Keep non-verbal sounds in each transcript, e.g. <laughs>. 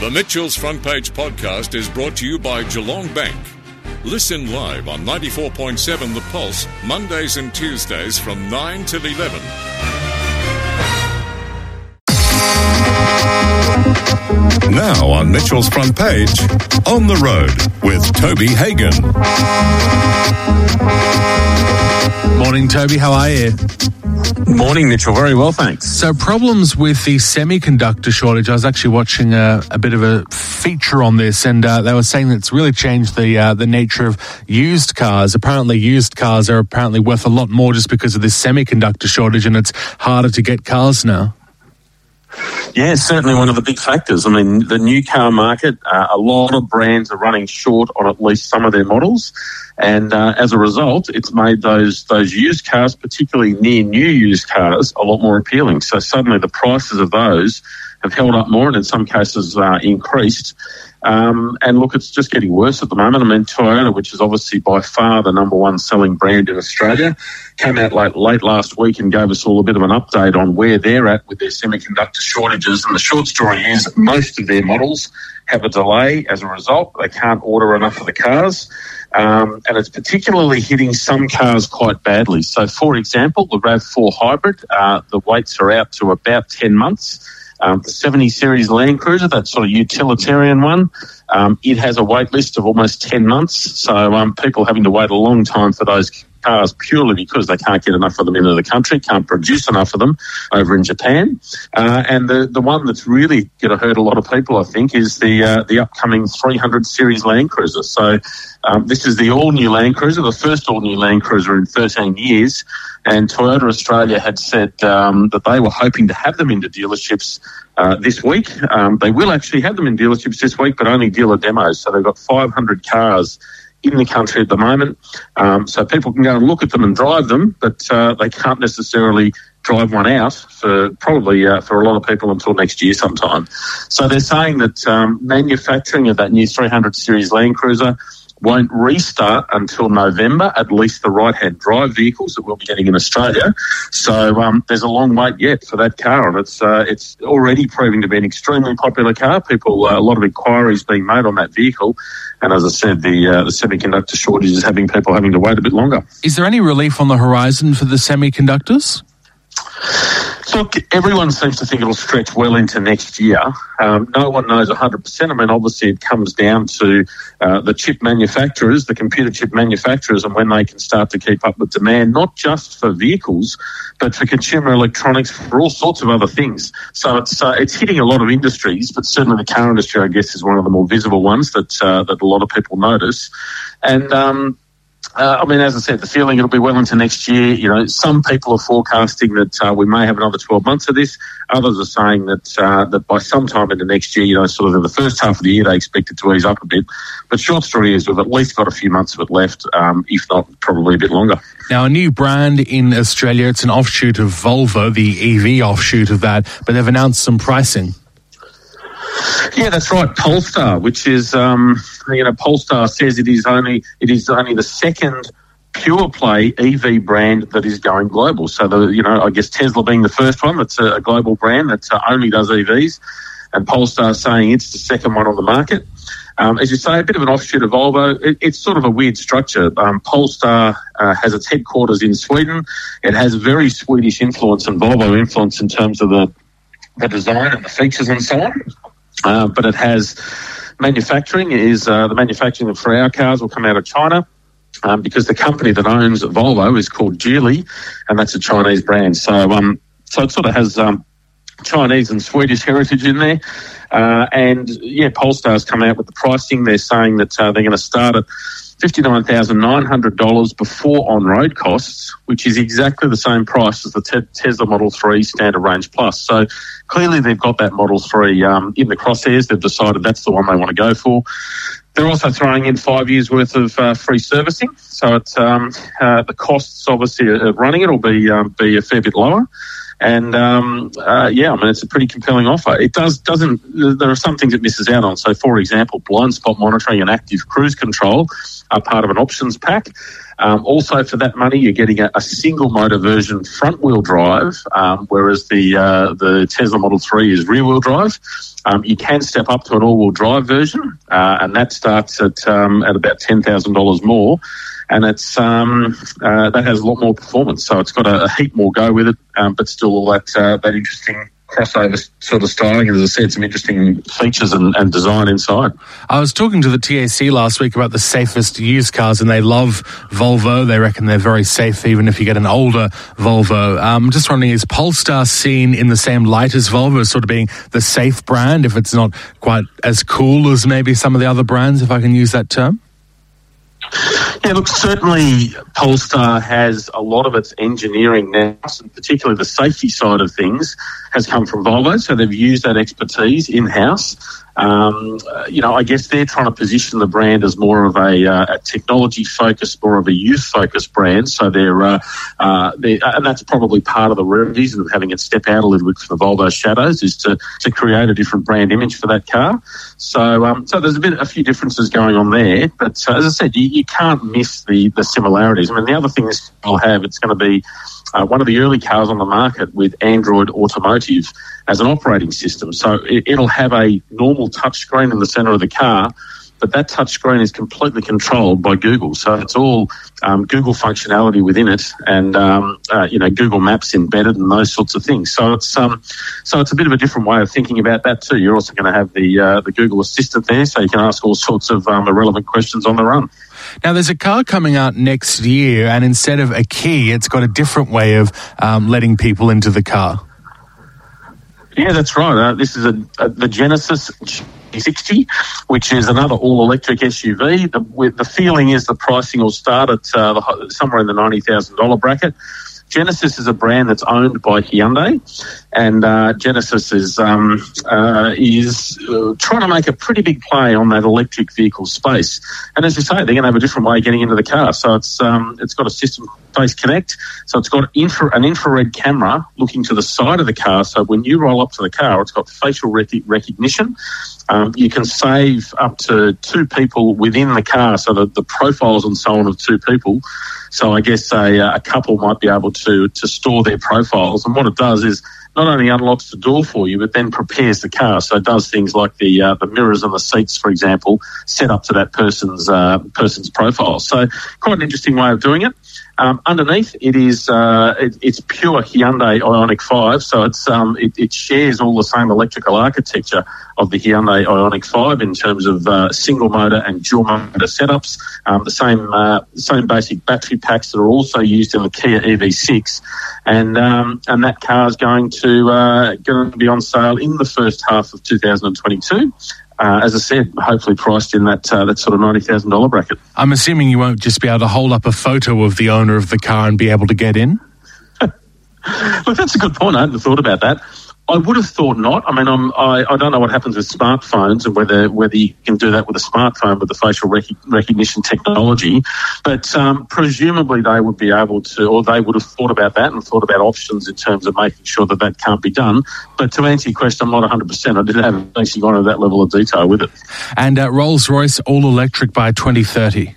The Mitchell's Front Page podcast is brought to you by Geelong Bank. Listen live on 94.7 The Pulse, Mondays and Tuesdays from 9 till 11. Now on Mitchell's Front Page, On the Road with Toby Hagon. Morning, Toby. How are you? Morning, Mitchell. Very well, thanks. So, problems with the semiconductor shortage. I was actually watching a, a bit of a feature on this, and uh, they were saying that it's really changed the uh, the nature of used cars. Apparently, used cars are apparently worth a lot more just because of this semiconductor shortage, and it's harder to get cars now. Yeah, certainly one of the big factors. I mean, the new car market, uh, a lot of brands are running short on at least some of their models, and uh, as a result, it's made those those used cars, particularly near new used cars, a lot more appealing. So suddenly, the prices of those have held up more, and in some cases, uh, increased. Um, and look, it's just getting worse at the moment. I mean, Toyota, which is obviously by far the number one selling brand in Australia, came out late, late last week and gave us all a bit of an update on where they're at with their semiconductor shortages. And the short story is most of their models have a delay as a result. They can't order enough of the cars. Um, and it's particularly hitting some cars quite badly. So, for example, the RAV4 Hybrid, uh, the waits are out to about 10 months. Um, the 70 Series Land Cruiser, that sort of utilitarian one, um, it has a wait list of almost 10 months. So um, people having to wait a long time for those cars purely because they can't get enough of them into the country, can't produce enough of them over in Japan. Uh, and the, the one that's really going to hurt a lot of people, I think, is the uh, the upcoming 300 Series Land Cruiser. So um, this is the all new Land Cruiser, the first all new Land Cruiser in 13 years. And Toyota Australia had said um, that they were hoping to have them into dealerships uh, this week. Um, they will actually have them in dealerships this week, but only dealer demos. So they've got 500 cars in the country at the moment. Um, so people can go and look at them and drive them, but uh, they can't necessarily drive one out for probably uh, for a lot of people until next year sometime. So they're saying that um, manufacturing of that new 300 series Land Cruiser won't restart until November, at least the right-hand drive vehicles that we'll be getting in Australia. So um, there's a long wait yet for that car, and it's uh, it's already proving to be an extremely popular car. People, uh, a lot of inquiries being made on that vehicle, and as I said, the uh, the semiconductor shortage is having people having to wait a bit longer. Is there any relief on the horizon for the semiconductors? Look, everyone seems to think it'll stretch well into next year. Um, no one knows 100%. I mean, obviously, it comes down to uh, the chip manufacturers, the computer chip manufacturers, and when they can start to keep up with demand, not just for vehicles, but for consumer electronics, for all sorts of other things. So it's uh, it's hitting a lot of industries, but certainly the car industry, I guess, is one of the more visible ones that uh, that a lot of people notice. And um, uh, I mean, as I said, the feeling it'll be well into next year. You know, some people are forecasting that uh, we may have another 12 months of this. Others are saying that uh, that by some time into next year, you know, sort of in the first half of the year, they expect it to ease up a bit. But short story is we've at least got a few months of it left, um, if not probably a bit longer. Now, a new brand in Australia, it's an offshoot of Volvo, the EV offshoot of that, but they've announced some pricing. Yeah, that's right. Polestar, which is um, you know, Polestar says it is only it is only the second pure play EV brand that is going global. So the you know, I guess Tesla being the first one that's a, global brand that uh, only does EVs, and Polestar saying it's the second one on the market. Um, as you say, a bit of an offshoot of Volvo. It, it's sort of a weird structure. Um, Polestar uh, has its headquarters in Sweden. It has very Swedish influence and Volvo influence in terms of the the design and the features and so on. Uh, but it has manufacturing is uh, the manufacturing for our cars will come out of China. Um, because the company that owns Volvo is called Geely, and that's a Chinese brand. So, um, so it sort of has um, Chinese and Swedish heritage in there. Uh, and yeah, Polestar's come out with the pricing. They're saying that uh, they're going to start at $59,900 before on road costs, which is exactly the same price as the te- Tesla Model 3 Standard Range Plus. So clearly they've got that Model 3 um, in the crosshairs. They've decided that's the one they want to go for. They're also throwing in five years worth of uh, free servicing, so um, uh, the costs obviously of running it will be um, be a fair bit lower. And um, uh, yeah, I mean it's a pretty compelling offer. It does doesn't. There are some things it misses out on. So, for example, blind spot monitoring and active cruise control are part of an options pack. Um, also, for that money, you're getting a, a single motor version front wheel drive, um, whereas the uh, the Tesla Model 3 is rear wheel drive. Um, you can step up to an all wheel drive version, uh, and that starts at, um, at about $10,000 more. And it's um, uh, that has a lot more performance, so it's got a, a heap more go with it, um, but still all that uh, that interesting crossover sort of styling, as I said, some interesting features and, and, design inside. I was talking to the TAC last week about the safest used cars, and they love Volvo. They reckon they're very safe, even if you get an older Volvo. I'm um, just wondering, is Polestar seen in the same light as Volvo, as sort of being the safe brand, if it's not quite as cool as maybe some of the other brands, if I can use that term? Yeah, look, certainly Polestar has a lot of its engineering now, and particularly the safety side of things, has come from Volvo. So they've used that expertise in house. Um, you know, I guess they're trying to position the brand as more of a, uh, a technology focused, more of a youth focused brand. So they're, uh, uh, they're, and that's probably part of the reason of having it step out a little bit from the Volvo shadows is to, to create a different brand image for that car. So, um, so there's a bit, a few differences going on there. But uh, as I said, you, you can't miss the, the similarities. I mean, the other thing this will have, it's going to be uh, one of the early cars on the market with Android Automotive as an operating system. So it, it'll have a normal touchscreen in the center of the car, but that touchscreen is completely controlled by Google. So it's all um, Google functionality within it, and um, uh, you know Google Maps embedded and those sorts of things. So it's um, so it's a bit of a different way of thinking about that too. You're also going to have the uh, the Google Assistant there, so you can ask all sorts of um, irrelevant questions on the run. Now, there's a car coming out next year, and instead of a key, it's got a different way of um, letting people into the car. Yeah, that's right. Uh, this is a, a, the Genesis 60, which is another all-electric SUV. The, the, feeling is the pricing will start at uh, the, somewhere in the $90,000 bracket. Genesis is a brand that's owned by Hyundai, and uh, Genesis is um, uh, is uh, trying to make a pretty big play on that electric vehicle space. And as you say, they're going to have a different way of getting into the car. So it's um, it's got a system face connect, so it's got infra- an infrared camera looking to the side of the car. So when you roll up to the car, it's got facial rec- recognition. Um, you can save up to two people within the car, so the, the profiles and so on of two people. So I guess a, a couple might be able to to store their profiles, and what it does is not only unlocks the door for you, but then prepares the car. So it does things like the uh, the mirrors on the seats, for example, set up to that person's uh, person's profile. So quite an interesting way of doing it. Um, underneath, it is uh, it, it's pure Hyundai Ioniq 5, so it's um, it, it, shares all the same electrical architecture of the Hyundai Ioniq 5 in terms of uh, single motor and dual motor setups. Um, the same uh, same basic battery packs that are also used in the Kia EV6, and um, and that car is going to uh, going to be on sale in the first half of 2022 uh, as I said, hopefully priced in that uh, that sort of ninety thousand dollar bracket. I'm assuming you won't just be able to hold up a photo of the owner of the car and be able to get in. <laughs> Look, that's a good point. I hadn't thought about that. I would have thought not. I mean, I'm, I, I don't know what happens with smartphones and whether whether you can do that with a smartphone with the facial rec- recognition technology, but um, presumably they would be able to, or they would have thought about that and thought about options in terms of making sure that that can't be done. But to answer your question, I'm not 100. percent I didn't have actually gone into that level of detail with it. And uh, Rolls Royce all electric by 2030.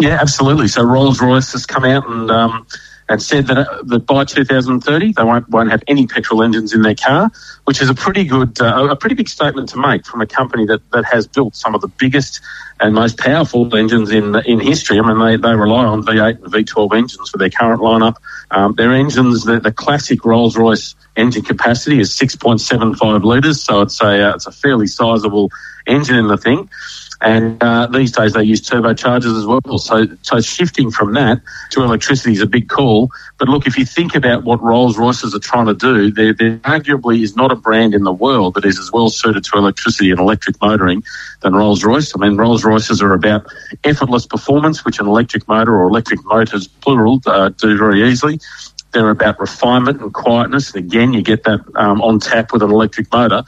Yeah, absolutely. So Rolls Royce has come out and. Um, and said that, uh, that by 2030 they won't, won't have any petrol engines in their car, which is a pretty good, uh, a pretty big statement to make from a company that, that has built some of the biggest and most powerful engines in in history. I mean, they, they rely on V8 and V12 engines for their current lineup. Um, their engines, the, the classic Rolls Royce engine capacity is 6.75 litres, so it's a uh, it's a fairly sizable engine in the thing. And uh, these days they use turbochargers as well. So, so shifting from that to electricity is a big call. But look, if you think about what Rolls Royces are trying to do, there, there arguably is not a brand in the world that is as well suited to electricity and electric motoring than Rolls Royce. I mean, Rolls Royces are about effortless performance, which an electric motor or electric motors, plural, uh, do very easily. They're about refinement and quietness. And again, you get that um, on tap with an electric motor.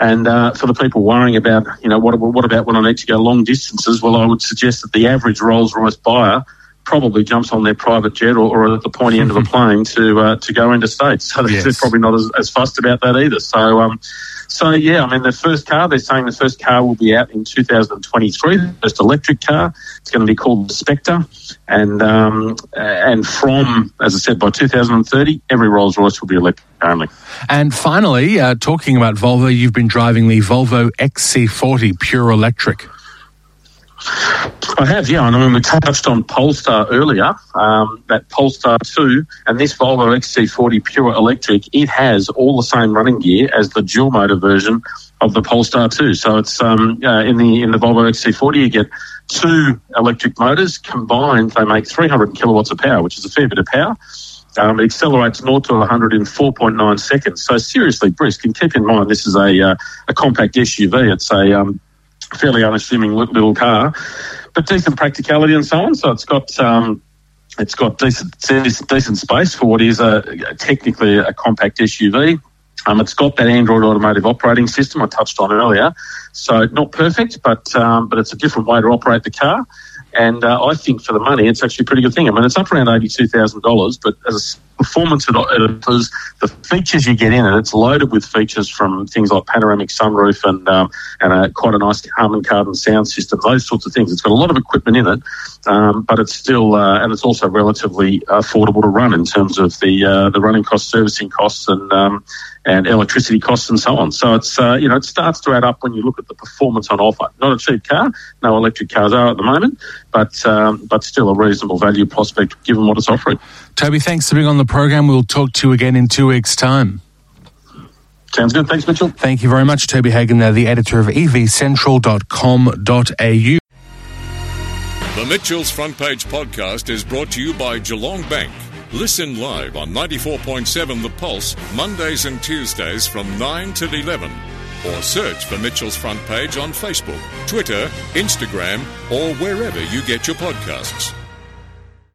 And uh, for the people worrying about, you know, what, what about when I need to go long distances? Well, I would suggest that the average Rolls Royce buyer probably jumps on their private jet or, or at the pointy end of a <laughs> plane to uh, to go into states. So yes. they're probably not as, as fussed about that either. So um, So yeah, I mean the first car they're saying the first car will be out in 2023. The first electric car. It's going to be called the Spectre, and um, and from as I said by 2030, every Rolls Royce will be electric only. And finally, uh, talking about Volvo, you've been driving the Volvo XC40 pure electric. I have, yeah. I mean, we touched on Polestar earlier, um, that Polestar 2 and this Volvo XC40 Pure Electric, it has all the same running gear as the dual motor version of the Polestar 2. So it's um, uh, in the in the Volvo XC40, you get two electric motors combined. They make 300 kilowatts of power, which is a fair bit of power. Um, it accelerates 0 to 100 in 4.9 seconds. So seriously brisk. And keep in mind, this is a uh, a compact SUV. It's a um, fairly unassuming little car, but decent practicality and so on. So it's got um, it's got decent, decent space for what is a, technically a compact SUV. Um, it's got that Android automotive operating system I touched on earlier, so not perfect, but um, but it's a different way to operate the car. And uh, I think for the money, it's actually a pretty good thing. I mean, it's up around eighty-two thousand dollars, but as a performance it offers, the features you get in it, it's loaded with features from things like panoramic sunroof and um, and a, quite a nice Harman Kardon sound system, those sorts of things. It's got a lot of equipment in it, um, but it's still uh, and it's also relatively affordable to run in terms of the uh, the running costs, servicing costs, and um, and electricity costs and so on. So it's uh, you know it starts to add up when you look at the performance on offer. Not a cheap car, no electric cars are at the moment, but um, but still a reasonable value prospect given what it's offering. Toby, thanks for being on the program. We'll talk to you again in two weeks' time. Sounds good. Thanks, Mitchell. Thank you very much, Toby Hagon, there, the editor of evcentral.com.au. The Mitchell's Front Page podcast is brought to you by Geelong Bank. Listen live on 94.7 The Pulse, Mondays and Tuesdays from 9 till 11. Or search for Mitchell's Front Page on Facebook, Twitter, Instagram, or wherever you get your podcasts.